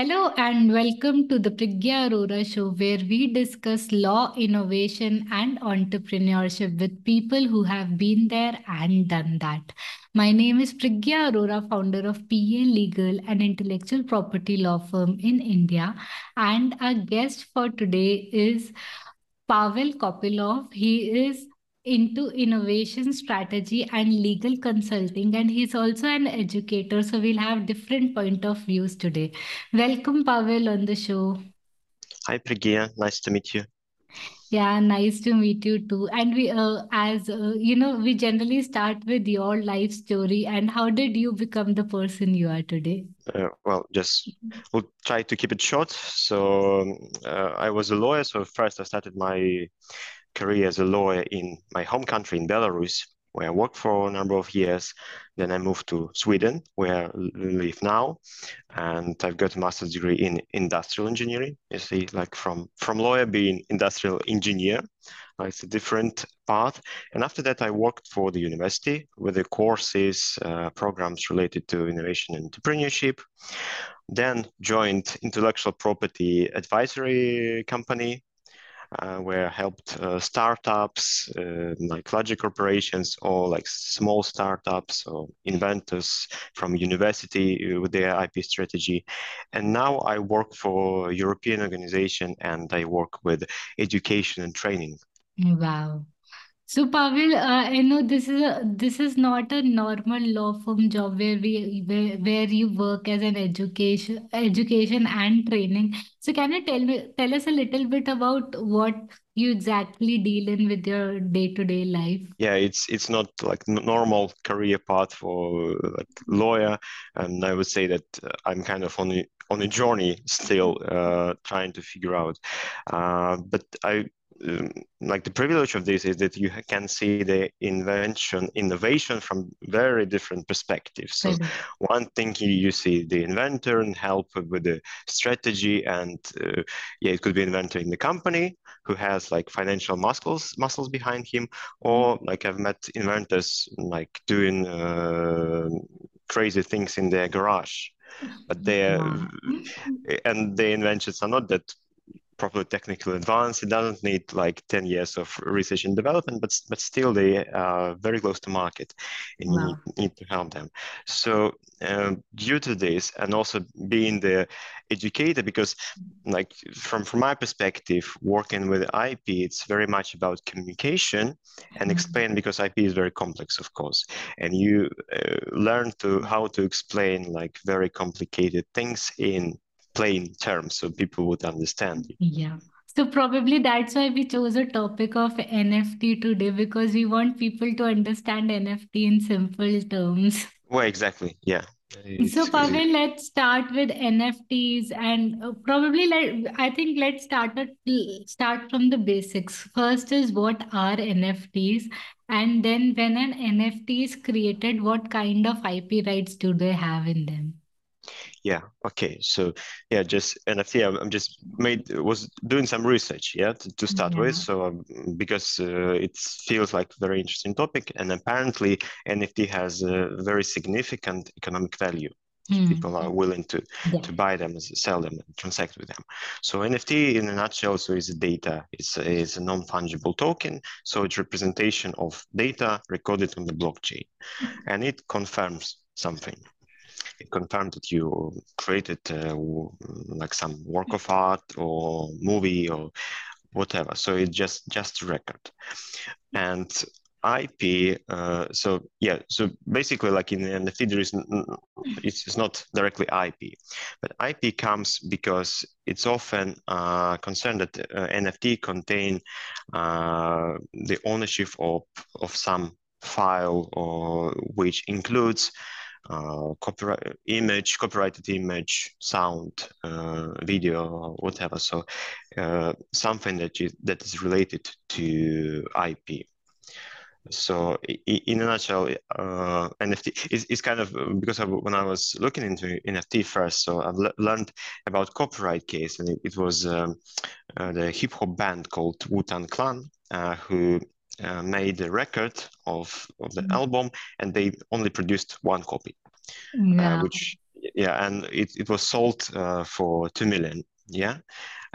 Hello and welcome to the Priggya Arora Show, where we discuss law, innovation, and entrepreneurship with people who have been there and done that. My name is Priggya Arora, founder of PA Legal, an intellectual property law firm in India. And our guest for today is Pavel Kopylov. He is into innovation strategy and legal consulting and he's also an educator so we'll have different point of views today. Welcome pavel on the show. Hi priggya. Nice to meet you. Yeah nice to meet you too. And we uh, as uh, you know we generally start with your life story and how did you become the person you are today? Uh, well just we'll try to keep it short. So uh, i was a lawyer. So first i started my career as a lawyer in my home country in Belarus, where I worked for a number of years. Then I moved to Sweden, where I live now, and I've got a master's degree in industrial engineering. You see, like from from lawyer being industrial engineer, it's a different path. And after that, I worked for the university with the courses, uh, programs related to innovation and entrepreneurship. Then joined intellectual property advisory company uh, where I helped uh, startups uh, like larger corporations or like small startups or inventors from university with their IP strategy. And now I work for European organization and I work with education and training. Wow. So Pavel, uh, I know this is a, this is not a normal law firm job where we where, where you work as an education education and training. So can you tell me tell us a little bit about what you exactly deal in with your day to day life? Yeah, it's it's not like normal career path for like lawyer, and I would say that uh, I'm kind of on a, on a journey still, uh, trying to figure out. Uh, but I um, like the privilege of this is that you can see the invention innovation from very different perspectives so mm-hmm. one thing you see the inventor and help with the strategy and uh, yeah it could be inventor in the company who has like financial muscles muscles behind him or mm-hmm. like i've met inventors like doing uh, crazy things in their garage but they and the inventions are not that proper technical advance. It doesn't need like 10 years of research and development, but, but still they are very close to market and wow. you need, need, to help them. So um, due to this and also being the educator, because like from, from my perspective, working with IP, it's very much about communication and mm-hmm. explain because IP is very complex, of course. And you uh, learn to how to explain like very complicated things in plain terms so people would understand. Yeah. So probably that's why we chose a topic of NFT today because we want people to understand NFT in simple terms. Well, exactly. Yeah. It's so Pavel, let's start with NFTs and uh, probably let I think let's start at, start from the basics. First is what are NFTs, and then when an NFT is created, what kind of IP rights do they have in them? Yeah okay so yeah just nft i'm, I'm just made was doing some research yeah to, to start yeah. with so um, because uh, it feels like very interesting topic and apparently nft has a very significant economic value Mm. people are willing to yeah. to buy them sell them and transact with them so nft in a nutshell so is data it's a, it's a non-fungible token so it's representation of data recorded on the blockchain and it confirms something it confirmed that you created uh, like some work of art or movie or whatever. So it's just just record, and IP. Uh, so yeah, so basically, like in the NFT, is it's, it's not directly IP, but IP comes because it's often uh, concerned that uh, NFT contain uh, the ownership of of some file or which includes uh, copyright image, copyrighted image, sound, uh, video, whatever. So uh, something that is that is related to IP. So in a nutshell, uh, NFT is, is kind of because of, when I was looking into NFT first, so I've le learned about copyright case, and it, it was um, uh, the hip hop band called Wu Tang Clan uh, who uh, made a record of, of the mm-hmm. album and they only produced one copy, yeah. uh, which yeah, and it, it was sold uh, for two million. Yeah,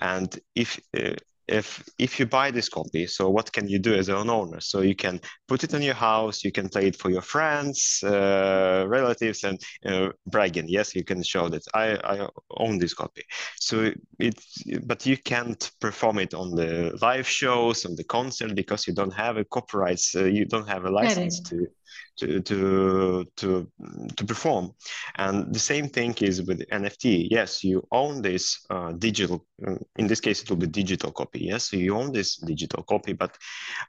and if uh, if if you buy this copy so what can you do as an owner so you can put it in your house you can play it for your friends uh, relatives and you know, bragging yes you can show that i i own this copy so it but you can't perform it on the live shows on the concert because you don't have a copyrights uh, you don't have a license to to to to to perform. And the same thing is with nft yes you own this uh, digital uh, in this case it will be digital copy. Yes so you own this digital copy but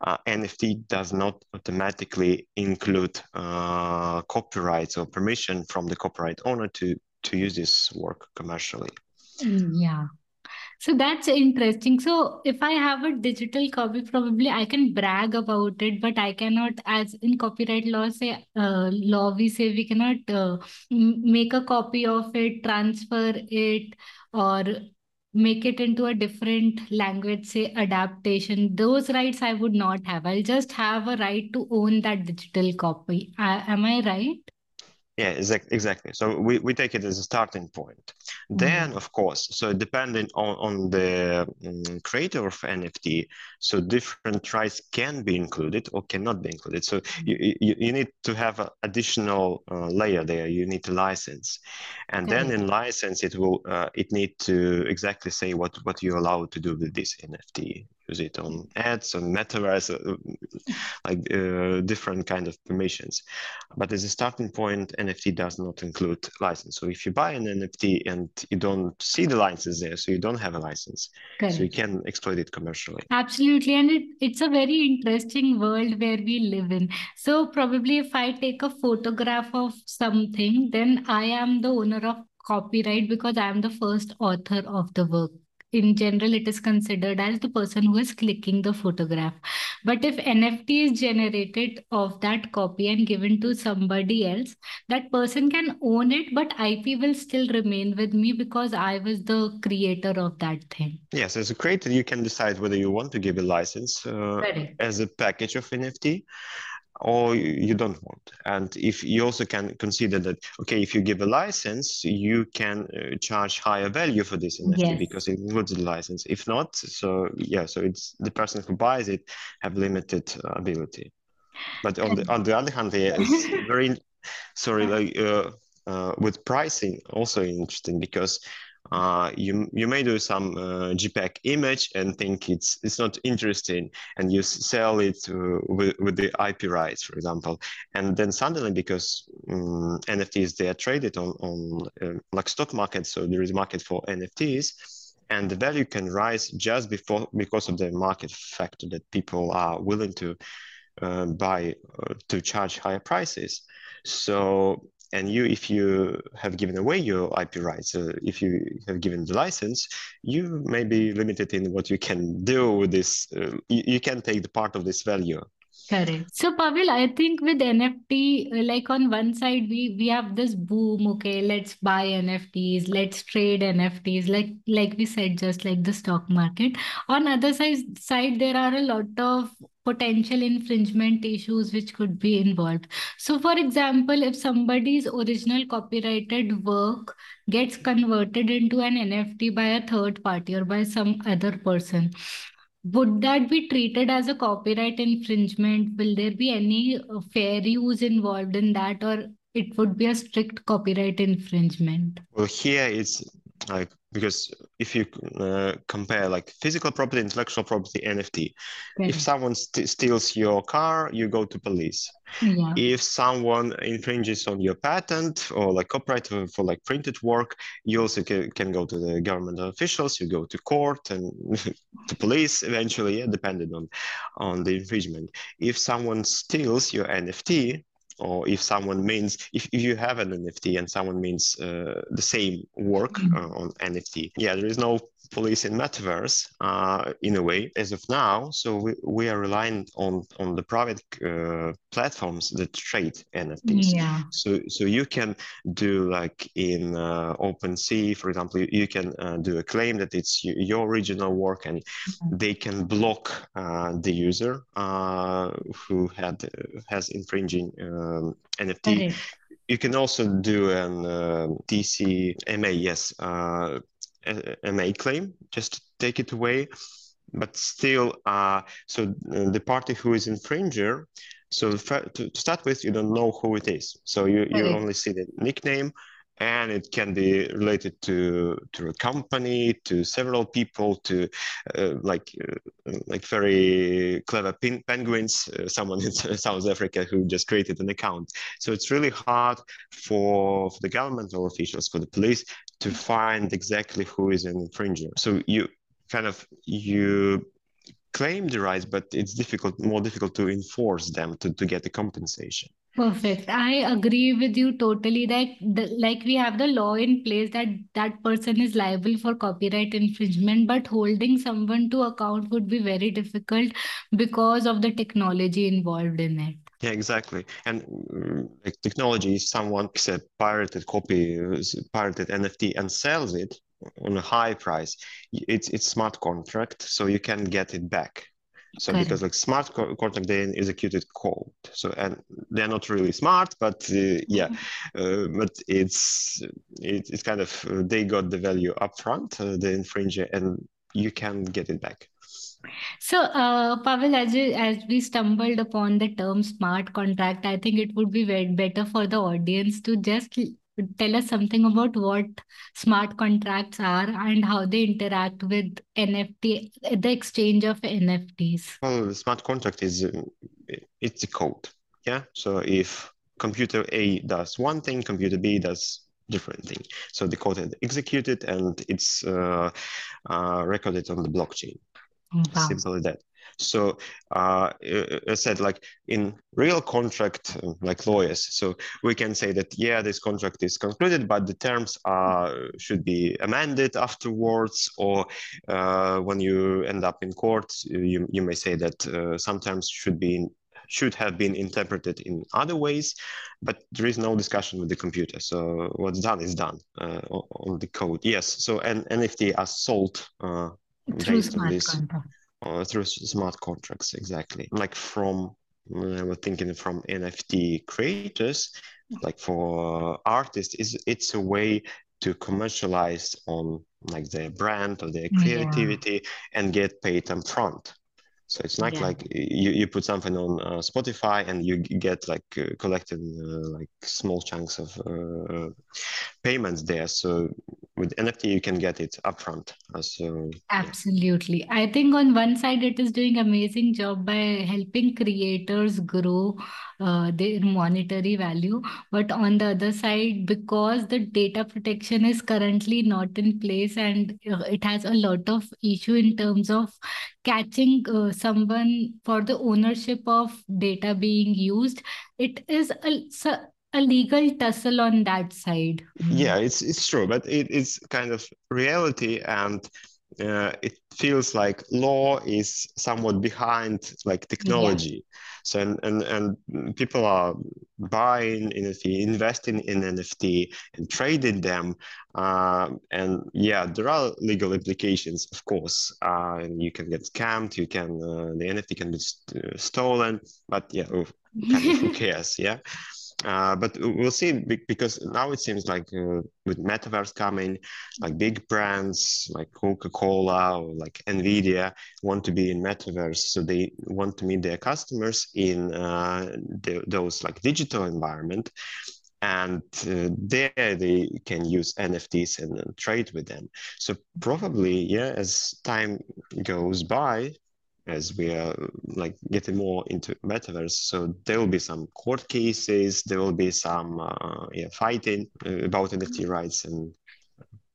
uh, nft does not automatically include uh, copyrights or permission from the copyright owner to to use this work commercially. Mm, yeah so that's interesting. So if I have a digital copy, probably I can brag about it, but I cannot, as in copyright law, say uh, law we say we cannot uh, make a copy of it, transfer it, or make it into a different language, say adaptation. Those rights I would not have. I'll just have a right to own that digital copy. Uh, am I right? Yeah, exactly. So we, we take it as a starting point. Mm-hmm. Then, of course, so depending on, on the um, creator of NFT, so different rights can be included or cannot be included. So mm-hmm. you, you, you need to have an additional uh, layer there. You need to license. And okay. then in license, it will uh, it need to exactly say what, what you're allowed to do with this NFT use it on ads on metaverse uh, like uh, different kind of permissions. But as a starting point nft does not include license. So if you buy an nft and you don't see the license there so you don't have a license. Correct. so you can exploit it commercially. Absolutely. And it, it's a very interesting world where we live in. So probably if i take a photograph of something then i am the owner of copyright because i am the first author of the work in general it is considered as the person who is clicking the photograph. But if nft is generated of that copy and given to somebody else that person can own it but ip will still remain with me because i was the creator of that thing. Yes as a creator you can decide whether you want to give a license uh, as a package of nft or you don't want. And if you also can consider that, okay, if you give a license, you can uh, charge higher value for this NFT yes. because it includes the license. If not, so yeah, so it's the person who buys it have limited uh, ability. But on the on the other hand, yeah, it's very sorry, like uh, uh, with pricing also interesting because uh, you you may do some uh, JPEG image and think it's it's not interesting, and you sell it with, with the IP rights, for example, and then suddenly because um, NFTs they are traded on on uh, like stock market, so there is a market for NFTs, and the value can rise just before because of the market factor that people are willing to uh, buy uh, to charge higher prices. So and you if you have given away your ip rights uh, if you have given the license you may be limited in what you can do with this uh, you, you can take the part of this value Correct. So, Pavel, I think with NFT, uh, like on one side, we we have this boom. Okay, let's buy NFTs, let's trade NFTs. Like like we said, just like the stock market. On other side, side there are a lot of potential infringement issues which could be involved. So, for example, if somebody's original copyrighted work gets converted into an NFT by a third party or by some other person, would that be treated as a copyright infringement will there be any uh, fair use involved in that or it would be a strict copyright infringement well here it's like because if you uh, compare like physical property intellectual property nft okay. if someone st- steals your car you go to police yeah. if someone infringes on your patent or like copyright for, like printed work you also can, can go to the government officials you go to court and to police eventually yeah, depending on on the infringement if someone steals your nft or if someone means if, if you have an nft and someone means uh, the same work mm-hmm. uh, on nft yeah there is no police in metaverse uh, in a way as of now so we, we are relying on on the private uh, platforms that trade nfts yeah. so so you can do like in uh, OpenSea for example you, you can uh, do a claim that it's your original work and mm-hmm. they can block uh, the user uh, who had has infringing um, nft you can also do an uh, DMCA, yes, uh, MA claim, just to take it away. But still, uh, so uh, the party who is infringer, so to start with, you don't know who it is. So you, you only see the nickname and it can be related to to a company to several people to uh, like uh, like very clever pin- penguins uh, someone in south africa who just created an account so it's really hard for, for the governmental officials for the police to find exactly who is an infringer so you kind of you claim the rights but it's difficult more difficult to enforce them to, to get the compensation Perfect. I agree with you totally that the, like we have the law in place that that person is liable for copyright infringement, but holding someone to account would be very difficult because of the technology involved in it. Yeah, exactly. And mm, like technology, someone gets a pirated copy, pirated NFT and sells it on a high price. It's it's smart contract, so you can get it back so because like smart co- contract they executed code. So and they're not really smart, but uh, yeah, mm-hmm. uh, but it's it, it's kind of uh, they got the value upfront, uh, the infringer, and you can get it back. So, uh, Pavel, as, you, as we stumbled upon the term smart contract, I think it would be better for the audience to just tell us something about what smart contracts are and how they interact with NFT, the exchange of NFTs. Well, smart contract is um, it's a code. Yeah. So if computer A does one thing, computer B does different thing. So the code is executed and it's uh, uh, recorded on the blockchain. Wow. Simple as that. So uh, I said, like in real contract, uh, like lawyers, so we can say that yeah, this contract is concluded, but the terms are should be amended afterwards, or uh, when you end up in court, you you may say that uh, some terms should be should have been interpreted in other ways, but there is no discussion with the computer. So what's done is done uh, on the code. Yes. So an NFT are sold uh, through smart contract uh, through smart contracts exactly like from I was thinking from NFT creators, like for artists, is it's a way to commercialize on like their brand or their creativity yeah. and get paid upfront. So it's not yeah. like you, you put something on uh, Spotify and you get like uh, collected uh, like small chunks of uh, payments there. So with NFT, you can get it upfront. Uh, so absolutely, yeah. I think on one side it is doing amazing job by helping creators grow uh, their monetary value, but on the other side, because the data protection is currently not in place and it has a lot of issue in terms of catching uh, someone for the ownership of data being used, it is a a legal tussle on that side. Yeah, it's it's true, but it is kind of reality, and uh, it feels like law is somewhat behind like technology. Yeah. So and, and and people are buying NFT, investing in NFT, and trading them. Uh, and yeah, there are legal implications, of course. Uh, and you can get scammed. You can uh, the NFT can be st- uh, stolen. But yeah, kind of, who cares? Yeah. Uh, but we'll see because now it seems like uh, with metaverse coming, like big brands like Coca-Cola or like Nvidia want to be in metaverse, so they want to meet their customers in uh, the, those like digital environment, and uh, there they can use NFTs and, and trade with them. So probably, yeah, as time goes by, as we are like getting more into metaverse. So there will be some court cases there will be some uh, yeah, fighting uh, about nft rights and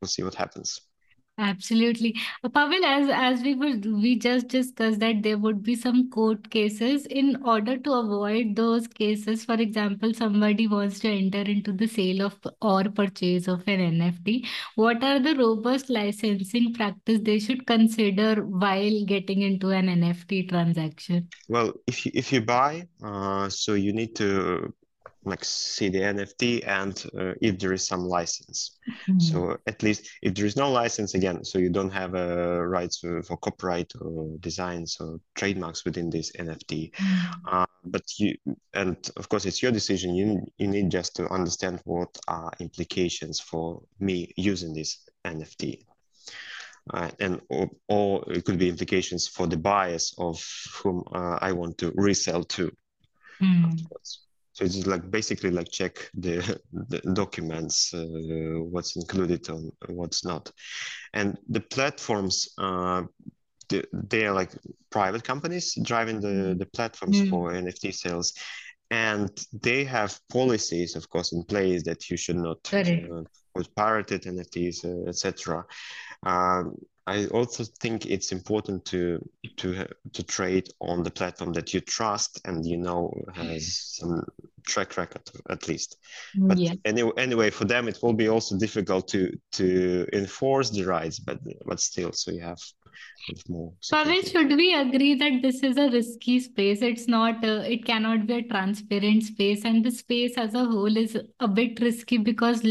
we'll see what happens Absolutely. Uh, Pavel, as as we were we just discussed that there would be some court cases in order to avoid those cases. For example, somebody wants to enter into the sale of or purchase of an NFT. What are the robust licensing practice they should consider while getting into an NFT transaction? Well, if you if you buy, uh, so you need to like see the NFT and uh, if there is some license. Mm-hmm. So at least if there is no license again, so you don't have a uh, rights for, for, copyright or designs or trademarks within this NFT. Mm-hmm. Uh, but you and of course it's your decision. You you need just to understand what are implications for me using this NFT. Uh, and or, or, it could be implications for the buyers of whom uh, I want to resell to. Mm. So it's like basically like check the, the documents, uh, what's included on what's not. And the platforms, uh, they, they are like private companies driving the, the platforms mm. for NFT sales. And they have policies, of course, in place that you should not uh, put pirated NFTs, uh, etc. Um, I also think it's important to to to trade on the platform that you trust and you know has some track record at least. But yeah. anyway, anyway, for them it will be also difficult to to enforce the rights, but but still, so you have more. Pavel, should we agree that this is a risky space? It's not. Uh, it cannot be a transparent space, and the space as a whole is a bit risky because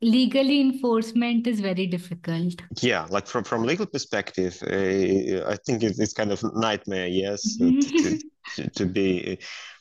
legally enforcement is very difficult yeah like from from legal perspective uh, i think it's, it's kind of nightmare yes to, to, to, be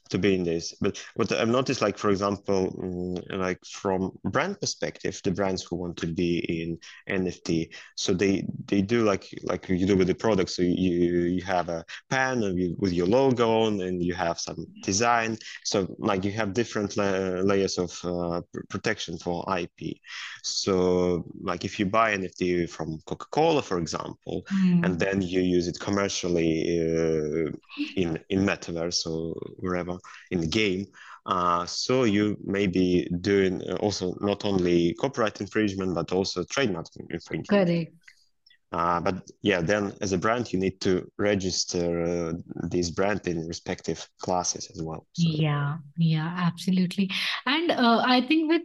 to be in this. But what I've noticed, like for example, mm, like from brand perspective, the brands who want to be in NFT, so they they do like like you do with the product. So you you have a pen with your logo on, and you have some design. So like you have different la- layers of uh, protection for IP. So like if you buy NFT from Coca Cola, for example, mm. and then you use it commercially uh, in in metaverse or wherever in the game. Uh, so you may be doing uh, also not only copyright infringement but also trademark infringement. Correct. Uh, but yeah, then as a brand, you need to register uh, this brand in respective classes as well. So. Yeah, yeah, absolutely. And uh, I think with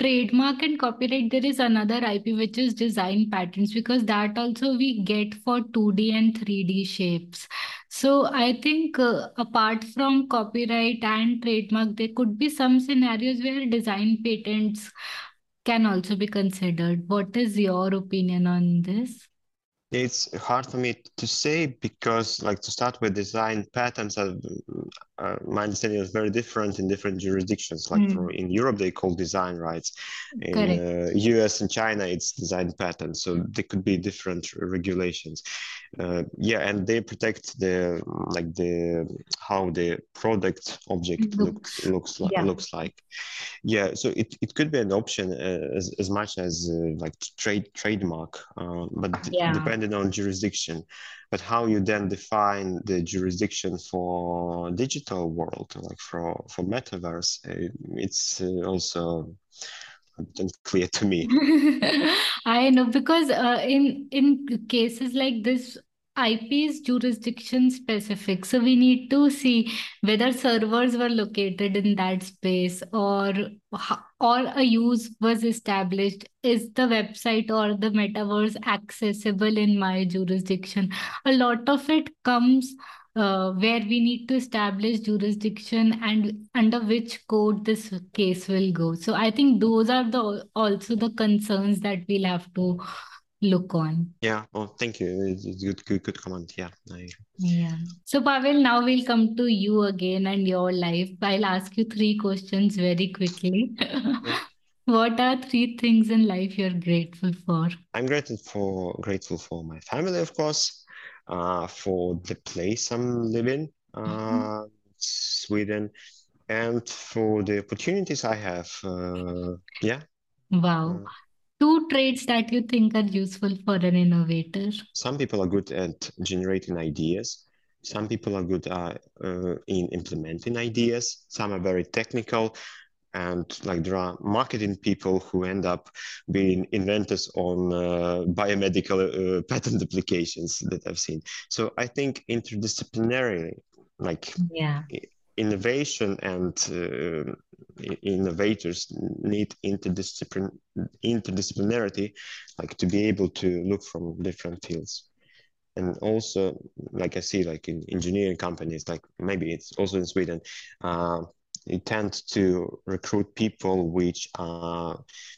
trademark and copyright there is another ip which is design patents because that also we get for 2d and 3d shapes so i think uh, apart from copyright and trademark there could be some scenarios where design patents can also be considered. What is your opinion on this? It's hard for me to say because like to start with design patents are uh, my understanding is very different in different jurisdictions. Like mm. for in europe they call design rights in uh, us and china it's design patents. So there could be different regulations. Uh, yeah and they protect the like the how the product object looks. looks like yeah. looks like. Yeah so it, it could be an option uh, as, as much as uh, like trade trademark uh, but yeah. depending on jurisdiction but how you then define the jurisdiction for digital world like for for metaverse uh, it's also unclear to me. I know because uh, in in cases like this IP is jurisdiction specific. So we need to see whether servers were located in that space or or a use was established. Is the website or the metaverse accessible in my jurisdiction? A lot of it comes uh, where we need to establish jurisdiction and under which code this case will go. So I think those are the also the concerns that we'll have to look on. Yeah. Oh, thank you. It's good, good, good comment. Yeah. I... Yeah. So Pavel, now we'll come to you again and your life. I'll ask you three questions very quickly. Yeah. what are three things in life you're grateful for? I'm grateful for grateful for my family, of course, uh, for the place I'm living, uh, mm-hmm. Sweden, and for the opportunities I have. Uh, yeah. Wow. Two traits that you think are useful for an innovator? Some people are good at generating ideas. Some people are good uh, uh, in implementing ideas. Some are very technical. And like there are marketing people who end up being inventors on uh, biomedical uh, patent applications that I've seen. So I think interdisciplinarily, like yeah innovation and uh, innovators need interdiscipline interdisciplinarity like to be able to look from different fields. And also like i see like in engineering companies like maybe it's also in sweden uh, you tend to recruit people which uh,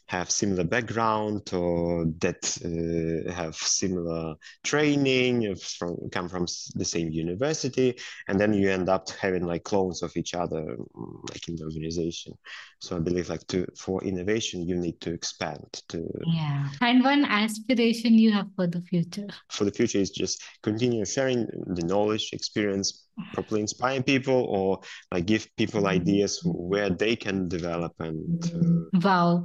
have similar background or that uh, have similar training from come from the same university and then you end up having like clones of each other mm, like in the organization. So i believe like to for innovation you need to expand to yeah. And one aspiration you have for the future. For the future is just continue sharing the knowledge experience properly inspire people or like give people ideas where they can develop and uh... wow.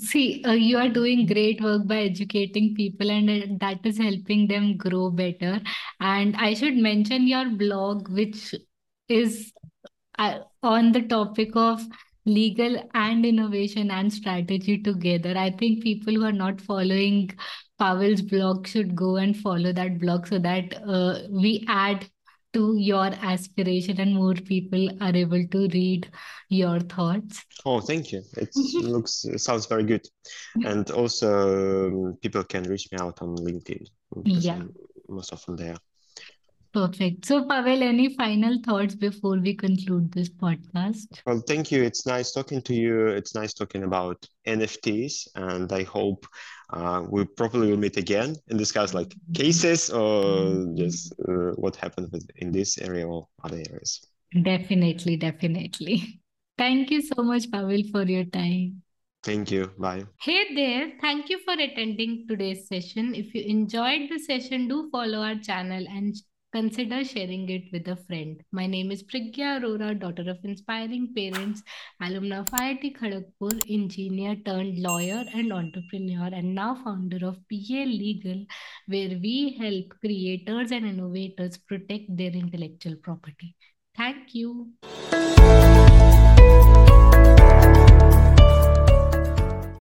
See uh, you are doing great work by educating people and uh, that is helping them grow better. And i should mention your blog which is uh, on the topic of legal and innovation and strategy together. I think people who are not following Pavel's blog should go and follow that blog so that uh, we add to your aspiration and more people are able to read your thoughts oh thank you it mm-hmm. looks it sounds very good and also people can reach me out on linkedin yeah I'm most often there Perfect. So, Pavel, any final thoughts before we conclude this podcast? Well, thank you. It's nice talking to you. It's nice talking about NFTs, and I hope uh, we probably will meet again and discuss like cases or just uh, what happened in this area or other areas. Definitely, definitely. Thank you so much, Pavel, for your time. Thank you. Bye. Hey there. Thank you for attending today's session. If you enjoyed the session, do follow our channel and consider sharing it with a friend. My name is Priggya Arora, daughter of inspiring parents, alumna of IIT Kharagpur, engineer turned lawyer and entrepreneur, and now founder of PA Legal, where we help creators and innovators protect their intellectual property. Thank you.